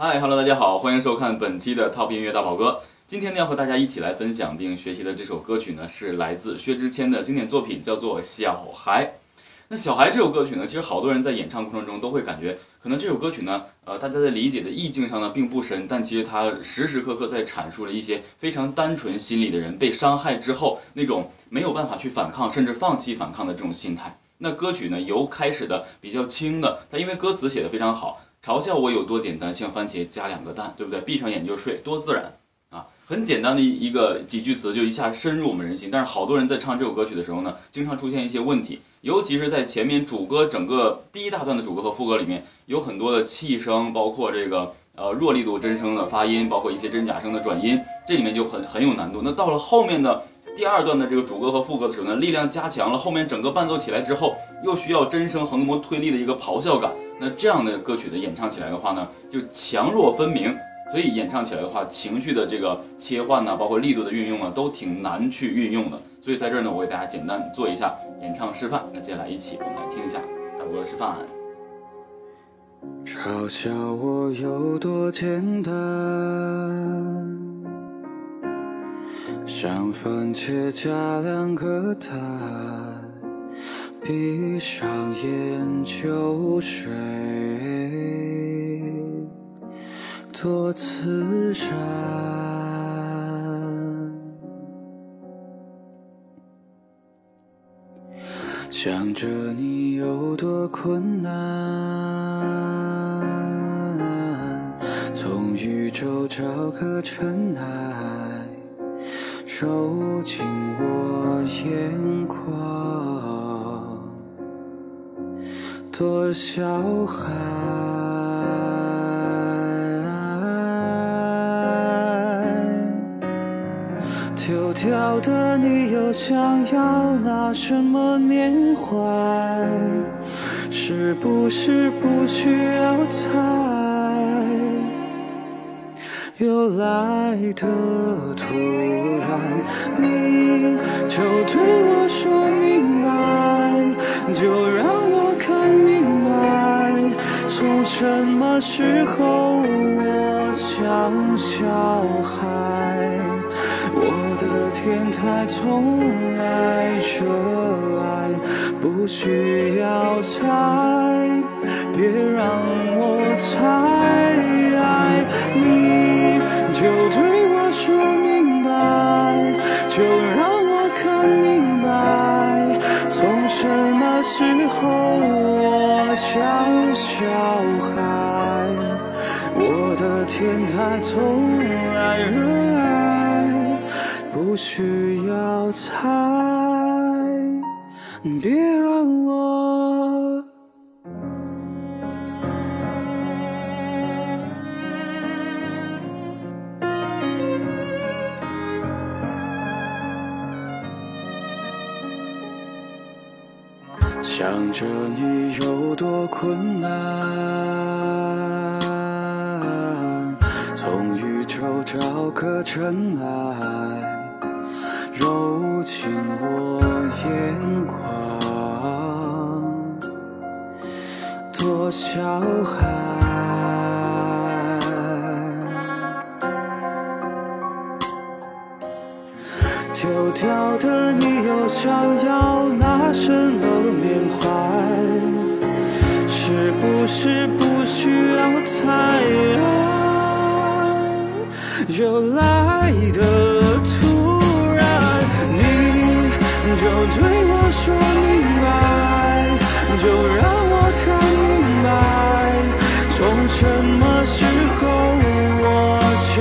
嗨，Hello，大家好，欢迎收看本期的 Top 音乐大宝哥。今天呢，要和大家一起来分享并学习的这首歌曲呢，是来自薛之谦的经典作品，叫做《小孩》。那《小孩》这首歌曲呢，其实好多人在演唱过程中都会感觉，可能这首歌曲呢，呃，大家在理解的意境上呢并不深，但其实它时时刻刻在阐述了一些非常单纯心理的人被伤害之后那种没有办法去反抗，甚至放弃反抗的这种心态。那歌曲呢，由开始的比较轻的，它因为歌词写的非常好。嘲笑我有多简单，像番茄加两个蛋，对不对？闭上眼就睡，多自然啊！很简单的一个几句词，就一下深入我们人心。但是好多人在唱这首歌曲的时候呢，经常出现一些问题，尤其是在前面主歌整个第一大段的主歌和副歌里面，有很多的气声，包括这个呃弱力度真声的发音，包括一些真假声的转音，这里面就很很有难度。那到了后面的。第二段的这个主歌和副歌的时候呢，力量加强了，后面整个伴奏起来之后，又需要真声横膜推力的一个咆哮感。那这样的歌曲的演唱起来的话呢，就强弱分明，所以演唱起来的话，情绪的这个切换呢，包括力度的运用啊，都挺难去运用的。所以在这儿呢，我给大家简单做一下演唱示范。那接下来一起我们来听一下大波的示范。嘲笑我有多简单。像番茄加两个蛋，闭上眼就睡，多自然。想着你有多困难，从宇宙找个尘埃。揉进我眼眶，多小孩。丢掉的你又想要拿什么缅怀？是不是不需要猜？又来的突然，你就对我说明白，就让什么时候我像小孩？我的天台从来热爱，不需要猜，别让我猜。你就对我说明白，就让我看明白，从什么时候我像小孩？我的天台从来热爱，不需要猜，别让我。想着你有多困难，从宇宙找个尘埃，揉进我眼眶，多小孩。丢掉的你又想要拿什么缅怀？是不是不需要猜？又来的突然，你就对我说明白，就让我看明白，从什么时候我想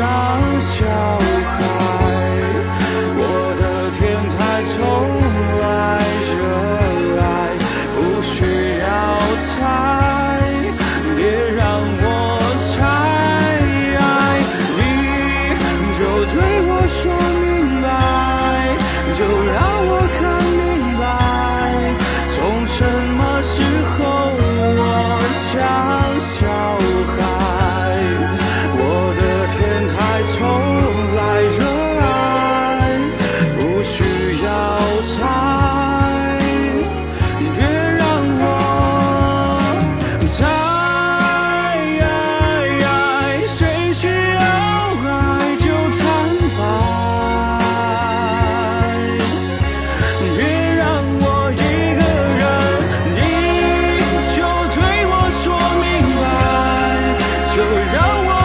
就让我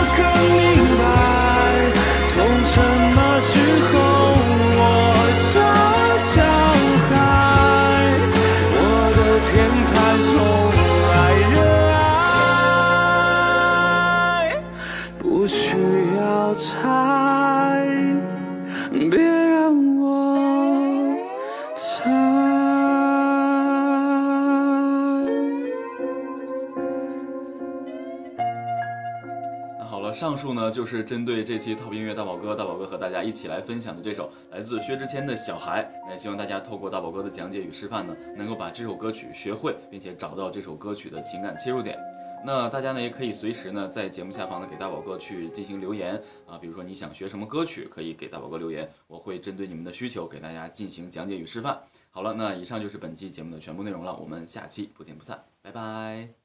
上述呢就是针对这期 Top 音乐大宝哥，大宝哥和大家一起来分享的这首来自薛之谦的《小孩》。那希望大家透过大宝哥的讲解与示范呢，能够把这首歌曲学会，并且找到这首歌曲的情感切入点。那大家呢也可以随时呢在节目下方呢给大宝哥去进行留言啊，比如说你想学什么歌曲，可以给大宝哥留言，我会针对你们的需求给大家进行讲解与示范。好了，那以上就是本期节目的全部内容了，我们下期不见不散，拜拜。